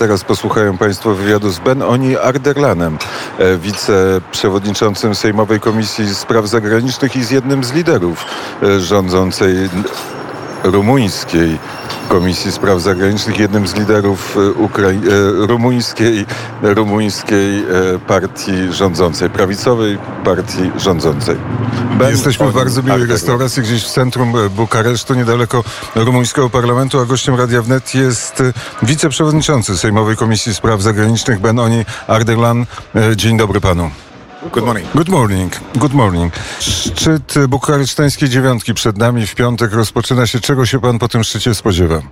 Teraz posłuchają Państwo wywiadu z Ben Oni Arderlanem, e, wiceprzewodniczącym Sejmowej Komisji Spraw Zagranicznych i z jednym z liderów e, rządzącej rumuńskiej Komisji Spraw Zagranicznych, jednym z liderów e, Ukrai- e, rumuńskiej, rumuńskiej e, partii rządzącej, prawicowej partii rządzącej. Ben Jesteśmy w bardzo miłej restauracji gdzieś w centrum Bukaresztu, niedaleko rumuńskiego parlamentu, a gościem Radia Wnet jest wiceprzewodniczący Sejmowej Komisji Spraw Zagranicznych Ben Oni Arderlan. Dzień dobry panu. Good morning. Good morning. Good morning. Szczyt bukaresztańskiej dziewiątki przed nami w piątek rozpoczyna się. Czego się pan po tym szczycie spodziewa?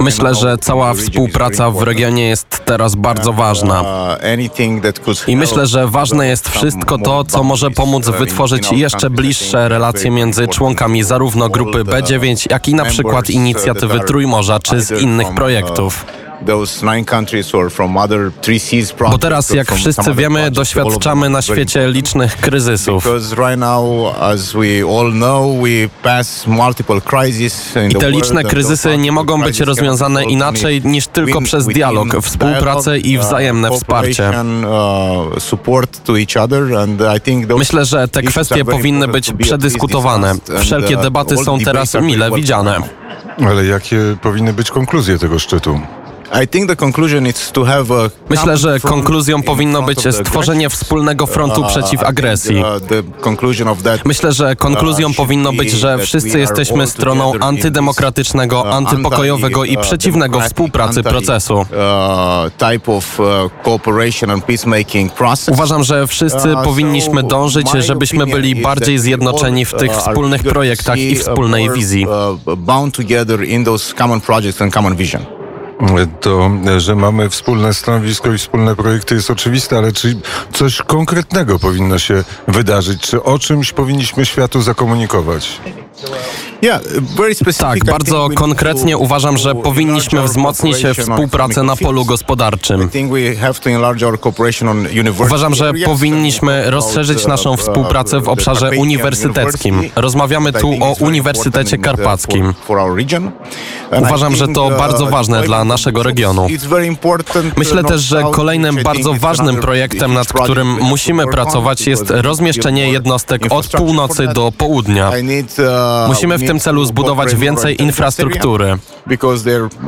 Myślę, że cała współpraca w regionie jest teraz bardzo ważna. Uh, I myślę, że ważne jest wszystko to, co może pomóc wytworzyć jeszcze bliższe relacje między członkami zarówno grupy B9, jak i na przykład inicjatywy Trójmorza czy z innych projektów. Bo teraz, jak wszyscy wiemy, doświadczamy na świecie licznych kryzysów. I te liczne kryzysy nie mogą być rozwiązane inaczej niż tylko przez dialog, współpracę i wzajemne wsparcie. Myślę, że te kwestie powinny być przedyskutowane. Wszelkie debaty są teraz mile widziane. Ale jakie powinny być konkluzje tego szczytu? Myślę, że konkluzją powinno być stworzenie wspólnego frontu przeciw agresji. Myślę, że konkluzją powinno być, że wszyscy jesteśmy stroną antydemokratycznego, antypokojowego i przeciwnego współpracy procesu. Uważam, że wszyscy powinniśmy dążyć, żebyśmy byli bardziej zjednoczeni w tych wspólnych projektach i wspólnej wizji. To, że mamy wspólne stanowisko i wspólne projekty jest oczywiste, ale czy coś konkretnego powinno się wydarzyć? Czy o czymś powinniśmy światu zakomunikować? Tak, bardzo konkretnie uważam, że powinniśmy wzmocnić współpracę na polu gospodarczym. Uważam, że powinniśmy rozszerzyć naszą współpracę w obszarze uniwersyteckim. Rozmawiamy tu o Uniwersytecie Karpackim. Uważam, że to bardzo ważne dla naszego regionu. Myślę też, że kolejnym bardzo ważnym projektem, nad którym musimy pracować, jest rozmieszczenie jednostek od północy do południa. Musimy w tym celu zbudować więcej infrastruktury.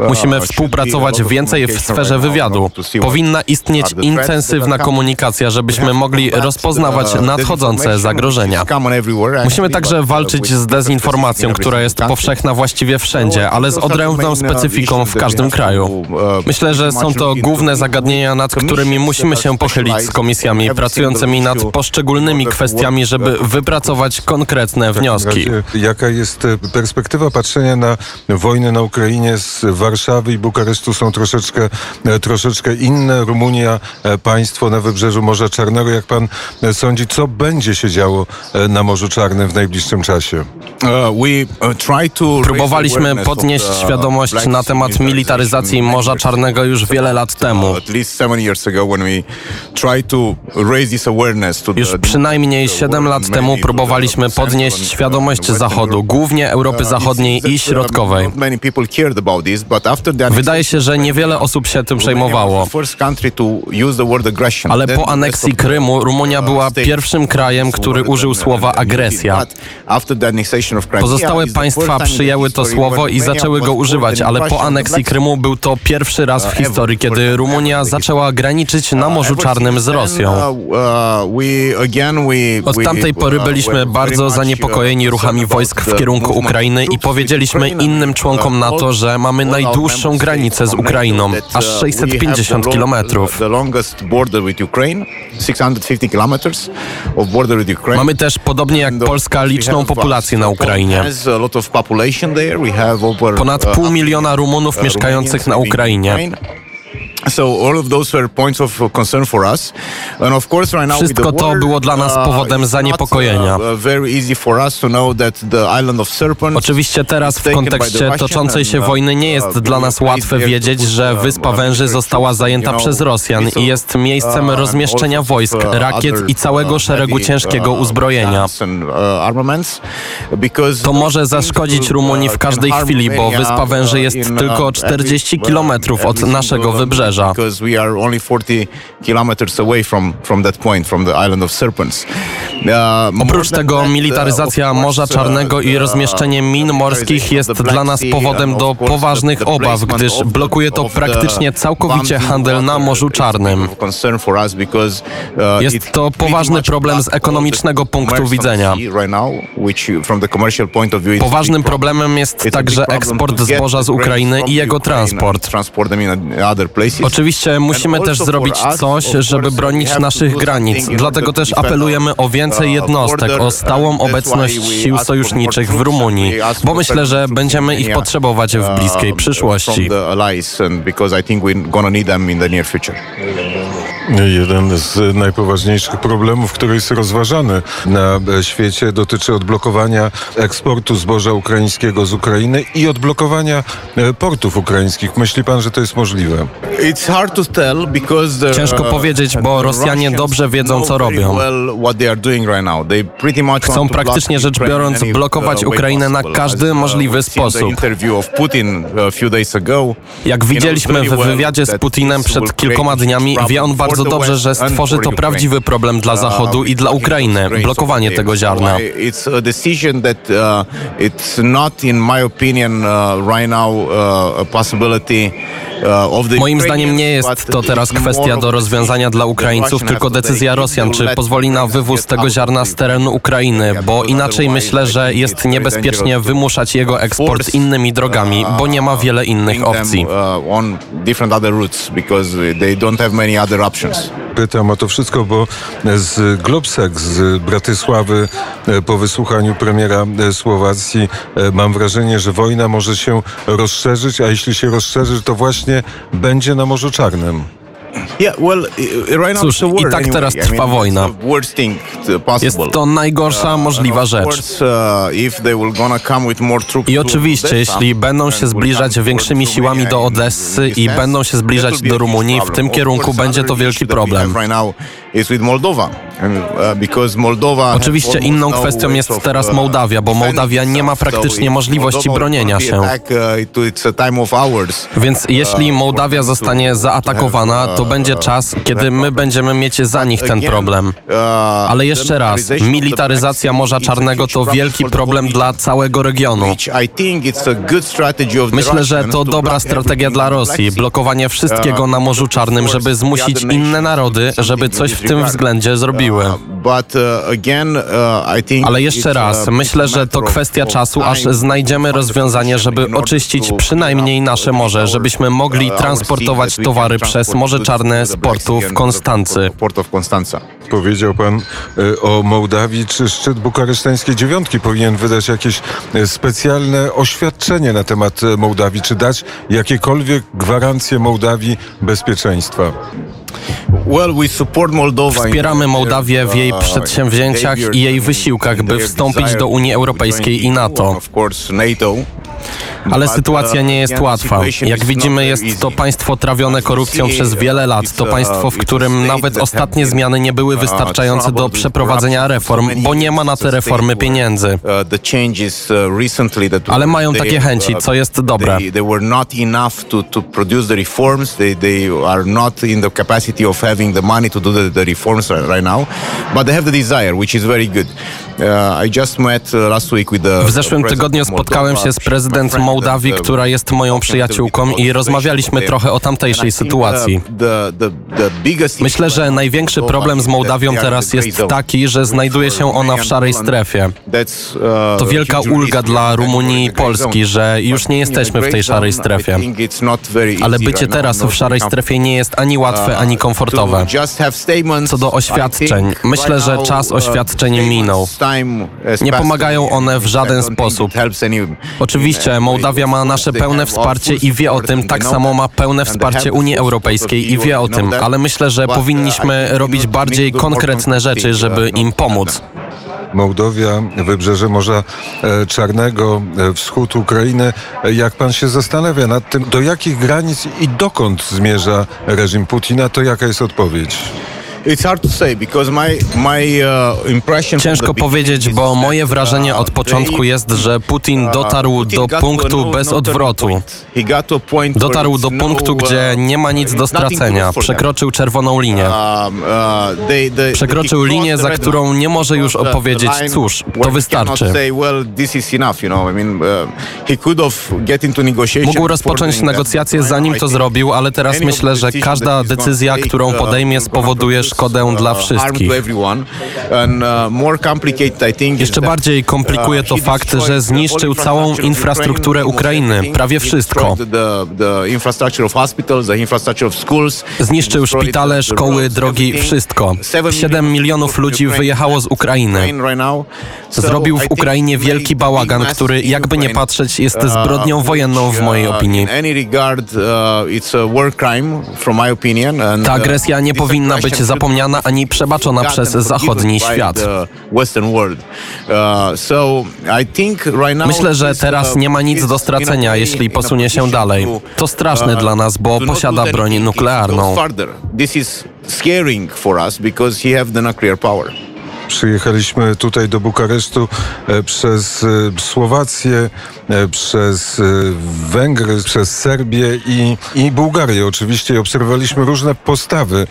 Musimy współpracować więcej w sferze wywiadu. Powinna istnieć intensywna komunikacja, żebyśmy mogli rozpoznawać nadchodzące zagrożenia. Musimy także walczyć z dezinformacją, która jest powszechna właściwie wszędzie, ale z odrębną specyfiką w każdym kraju. Myślę, że są to główne zagadnienia, nad którymi musimy się pochylić z komisjami pracującymi nad poszczególnymi kwestiami, żeby wypracować konkretne wnioski. Jaka jest e, perspektywa patrzenia na wojnę na Ukrainie z Warszawy i Bukaresztu są troszeczkę, e, troszeczkę inne. Rumunia, e, państwo na wybrzeżu Morza Czarnego. Jak pan e, sądzi, co będzie się działo e, na Morzu Czarnym w najbliższym czasie? Próbowaliśmy podnieść świadomość na temat militaryzacji Morza Czarnego już wiele lat temu. Już przynajmniej 7 lat temu próbowaliśmy podnieść świadomość Zachodu, głównie Europy Zachodniej i Środkowej. Wydaje się, że niewiele osób się tym przejmowało. Ale po aneksji Krymu Rumunia była pierwszym krajem, który użył słowa agresja. Pozostałe państwa przyjęły to słowo i zaczęły go używać, ale po aneksji Krymu był to pierwszy raz w historii, kiedy Rumunia zaczęła graniczyć na Morzu Czarnym z Rosją. Od tamtej pory byliśmy bardzo zaniepokojeni ruchami wojsk w kierunku Ukrainy i powiedzieliśmy innym członkom NATO, że mamy najdłuższą granicę z Ukrainą, aż 650 kilometrów. Mamy też, podobnie jak Polska, liczną populację na Ukrainie. Ponad pół miliona Rumunów mieszkających na Ukrainie. So all of those were points of concern for us. And of course right now with Wszystko to było dla nas uh, powodem zaniepokojenia. Not, uh, very easy for us to know that the island of Serpent Oczywiście teraz w kontekście toczącej się wojny nie jest dla nas łatwe wiedzieć, że Wyspa Węży została zajęta przez Rosjan i jest miejscem rozmieszczenia wojsk, rakiet i całego szeregu ciężkiego uzbrojenia. To może zaszkodzić Rumunii w każdej chwili, bo Wyspa Węży jest tylko 40 kilometrów od naszego wybrzeża. Because we are only 40 kilometers away from, from that point, from the island of Serpents. Uh, Oprócz tego militaryzacja Morza Czarnego i rozmieszczenie min morskich jest dla nas powodem do poważnych obaw, gdyż blokuje to praktycznie całkowicie handel na Morzu Czarnym. Jest to poważny problem z ekonomicznego punktu widzenia. Poważnym problemem jest także eksport zboża z Ukrainy i jego transport. Oczywiście musimy też zrobić coś, żeby bronić naszych granic. Dlatego też apelujemy o więcej jednostek, o stałą obecność sił sojuszniczych w Rumunii, bo myślę, że będziemy ich potrzebować w bliskiej przyszłości. Jeden z najpoważniejszych problemów, który jest rozważany na świecie, dotyczy odblokowania eksportu zboża ukraińskiego z Ukrainy i odblokowania e, portów ukraińskich. Myśli pan, że to jest możliwe? Ciężko powiedzieć, bo Rosjanie dobrze wiedzą, co robią. Chcą praktycznie rzecz biorąc blokować Ukrainę na każdy możliwy sposób. Jak widzieliśmy w wywiadzie z Putinem przed kilkoma dniami, wie on bardzo dobrze, że stworzy to prawdziwy problem dla Zachodu i dla Ukrainy, blokowanie tego ziarna. Moim zdaniem nie jest to teraz kwestia do rozwiązania dla Ukraińców, tylko decyzja Rosjan, czy pozwoli na wywóz tego ziarna z terenu Ukrainy, bo inaczej myślę, że jest niebezpiecznie wymuszać jego eksport innymi drogami, bo nie ma wiele innych opcji. Pytam o to wszystko, bo z Globsek z Bratysławy e, po wysłuchaniu premiera e, Słowacji e, mam wrażenie, że wojna może się rozszerzyć, a jeśli się rozszerzy, to właśnie będzie na Morzu Czarnym. Cóż, i tak teraz trwa wojna. Jest to najgorsza możliwa rzecz. I oczywiście, jeśli będą się zbliżać większymi siłami do Odessy i będą się zbliżać do Rumunii, w tym kierunku będzie to wielki problem. Oczywiście inną kwestią jest teraz Mołdawia, bo Mołdawia nie ma praktycznie możliwości bronienia się. Więc jeśli Mołdawia zostanie zaatakowana, to będzie czas, kiedy my będziemy mieć za nich ten problem. Ale jeszcze raz, militaryzacja Morza Czarnego to wielki problem dla całego regionu. Myślę, że to dobra strategia dla Rosji, blokowanie wszystkiego na Morzu Czarnym, żeby zmusić inne narody, żeby coś w tym względzie zrobiły. Ale jeszcze raz, myślę, że to kwestia czasu, aż znajdziemy rozwiązanie, żeby oczyścić przynajmniej nasze morze, żebyśmy mogli transportować towary przez Morze Czarne z portu w Konstancy. Powiedział pan e, o Mołdawii. Czy szczyt bukaresztańskiej dziewiątki powinien wydać jakieś e, specjalne oświadczenie na temat e, Mołdawii? Czy dać jakiekolwiek gwarancje Mołdawii bezpieczeństwa? Wspieramy Mołdawię w jej przedsięwzięciach i jej wysiłkach, by wstąpić do Unii Europejskiej i NATO. Ale sytuacja nie jest łatwa. Jak widzimy, jest to państwo trawione korupcją przez wiele lat. To państwo, w którym nawet ostatnie zmiany nie były wystarczające do przeprowadzenia reform, bo nie ma na te reformy pieniędzy. Ale mają takie chęci, co jest dobre. Uh, uh, w zeszłym tygodniu spotkałem się z prezydent Mołdawii, która jest moją przyjaciółką i rozmawialiśmy trochę o tamtejszej sytuacji. Myślę, że największy problem z Mołdawią teraz jest taki, że znajduje się ona w szarej strefie. To wielka ulga dla Rumunii i Polski, że już nie jesteśmy w tej szarej strefie. Ale bycie teraz w szarej strefie nie jest ani łatwe, ani komfortowe. Co do oświadczeń, myślę, że czas oświadczeń minął. Nie pomagają one w żaden sposób. Oczywiście Mołdawia Mołdawia ma nasze pełne wsparcie i wie o tym, tak samo ma pełne wsparcie Unii Europejskiej i wie o tym, ale myślę, że powinniśmy robić bardziej konkretne rzeczy, żeby im pomóc. Mołdowia, wybrzeże Morza e, Czarnego, e, wschód Ukrainy. E, Jak pan się zastanawia nad tym, do jakich granic i dokąd zmierza reżim Putina, to jaka jest odpowiedź? It's hard to say because my my uh, Ciężko powiedzieć, bo moje wrażenie uh, od początku jest, że Putin uh, dotarł do punktu bez odwrotu. Dotarł do no, punktu, gdzie nie ma nic do stracenia. Przekroczył czerwoną linię. Um, Przekroczył linię, za którą nie może już opowiedzieć, cóż, to wystarczy. Mógł rozpocząć negocjacje zanim to zrobił, ale teraz myślę, że każda decyzja, którą podejmie, spowoduje szkodę uh, dla wszystkich. uh, is Jeszcze bardziej komplikuje to uh, fakt, że zniszczył całą infrastrukturę Ukrainy, prawie wszystko. Zniszczył szpitale, szkoły, drogi, wszystko. Seven 7 milionów ludzi wyjechało z Ukrainy. Zrobił w Ukrainie wielki bałagan, który jakby nie patrzeć jest Uh, zbrodnią wojenną w mojej uh, opinii. Uh, Ta uh, agresja nie powinna być should zapomniana ani przebaczona przez zachodni świat. Uh, Myślę, że teraz nie ma nic do stracenia, jeśli posunie się dalej. to, straszne uh, dla nas, bo posiada broń nuklearną. This is scaring for us because he have the nuclear power. Przyjechaliśmy tutaj do Bukaresztu e, przez e, Słowację, e, przez Węgry, przez Serbię i, i Bułgarię oczywiście. I obserwowaliśmy różne postawy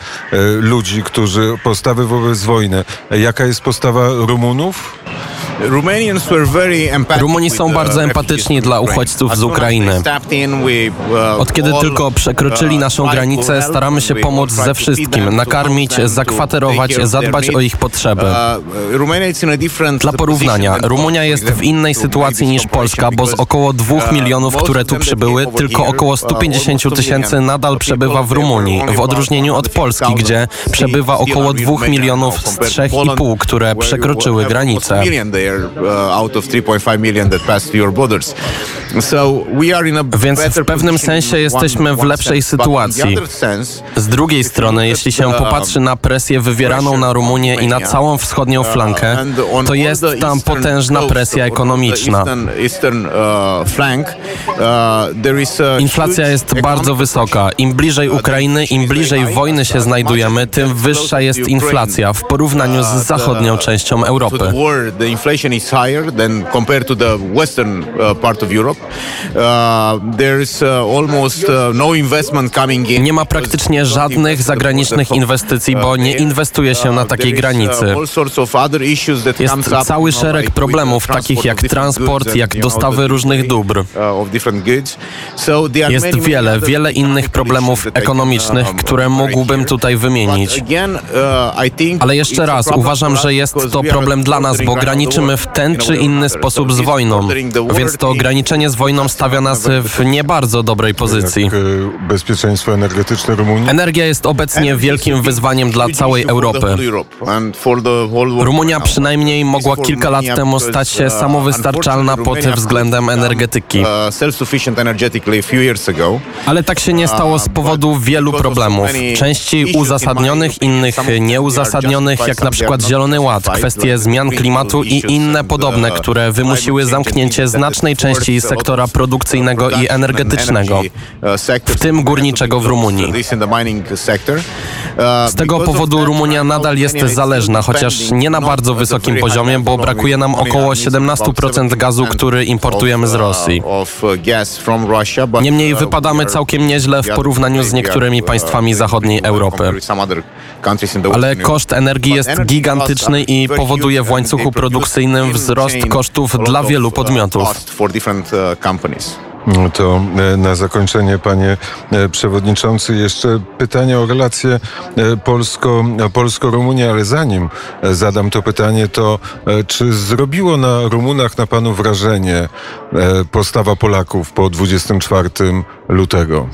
ludzi, którzy, postawy wobec wojny. Jaka jest postawa Rumunów? Rumuni są the bardzo empatyczni dla uchodźców z Ukrainy. uh, Od kiedy tylko przekroczyli uh, naszą tried to granicę, staramy się pomóc ze wszystkim, nakarmić, zakwaterować, zadbać o ich potrzeby. Uh, Dla porównania, Rumunia jest w innej sytuacji niż Polska, bo z około because, 2 uh, milionów, które tu przybyły, tylko około uh, 150 almost tysięcy nadal przebywa w Rumunii, w odróżnieniu od Polski, gdzie 100,000 przebywa około are 2 Romania milionów z compared to 3,5, Poland, które przekroczyły granicę. Uh, out of 3.5 million that passed your borders. So we are in a Więc w pewnym sensie jesteśmy w lepszej sytuacji. Z drugiej strony, jeśli się popatrzy na presję wywieraną na Rumunię i na całą wschodnią flankę, to jest tam potężna presja ekonomiczna. Inflacja jest bardzo wysoka. Im bliżej Ukrainy, im bliżej wojny się znajdujemy, tym wyższa jest inflacja w porównaniu z zachodnią częścią Europy. Inflation is higher than compared to the western uh, part of Europe. Uh, there is uh, almost no investment coming in. Nie ma praktycznie żadnych zagranicznych inwestycji, bo nie inwestuje się na takiej granicy. Jest cały szereg problemów, takich jak transport, jak dostawy różnych dóbr. Jest wiele, wiele innych problemów ekonomicznych, które mógłbym tutaj wymienić. Ale jeszcze raz, uważam, że jest to problem dla nas, bo graniczymy w ten czy inny sposób z wojną. Więc to ograniczenie z wojną stawia nas w nie bardzo dobrej pozycji. E, bezpieczeństwo energetyczne Rumunii? Energia jest obecnie wielkim wyzwaniem dla całej Europy. Rumunia przynajmniej mogła kilka lat temu stać się samowystarczalna pod względem energetyki. Ale tak się nie stało z powodu wielu problemów. Części uzasadnionych, innych nieuzasadnionych, jak na przykład Zielony Ład, kwestie zmian klimatu i inne podobne, które wymusiły zamknięcie znacznej części sektora produkcyjnego i energetycznego, w tym górniczego w Rumunii. Z tego powodu Rumunia nadal jest zależna, chociaż nie na bardzo wysokim poziomie, bo brakuje nam około 17% gazu, który importujemy z Rosji. Niemniej wypadamy całkiem nieźle w porównaniu z niektórymi państwami zachodniej Europy. Ale koszt energii jest gigantyczny i powoduje w łańcuchu produkcyjnym wzrost kosztów dla wielu podmiotów. To e, na zakończenie, panie e, przewodniczący, jeszcze pytanie o relacje e, polsko, polsko-Rumunii, ale zanim zadam to pytanie, to czy zrobiło na Rumunach na panu wrażenie postawa Polaków po 24 lutego?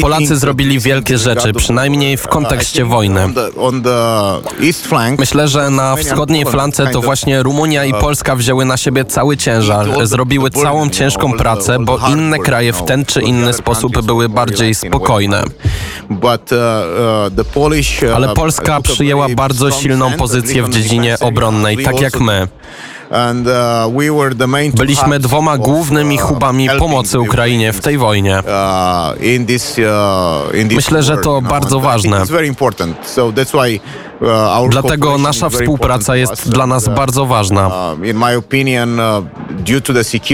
Polacy zrobili wielkie rzeczy, przynajmniej w kontekście wojny. East flank, Myślę, że na wschodniej flance to właśnie Rumunia i Polska wzięły na siebie cały ciężar, zrobiły całą ciężką pracę, bo inne kraje w ten czy inny sposób były bardziej spokojne. Uh, uh, uh, Ale Polska przyjęła bardzo silną pozycję w dziedzinie obronnej, tak jak my. Uh, Byliśmy dwoma głównymi uh, hubami pomocy Ukrainie w tej wojnie. uh, Myślę, że to bardzo ważne. Uh, Dlatego nasza współpraca jest dla nas uh, bardzo ważna. uh,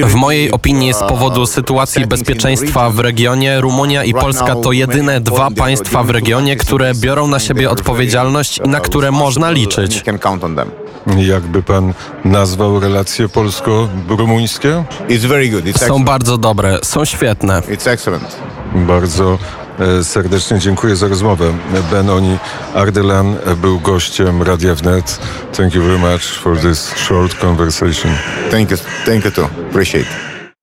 W mojej opinii z powodu sytuacji bezpieczeństwa w regionie Rumunia i Polska to jedyne dwa państwa w regionie, które biorą na siebie odpowiedzialność i na które można liczyć. Jakby pan nazwał relacje polsko-rumuńskie? Są bardzo dobre, są świetne. Bardzo serdecznie dziękuję za rozmowę. Ben Oni Ardelan był gościem Radia Wnet. Thank you very much for this short conversation. Thank you. Thank you too. Appreciate it.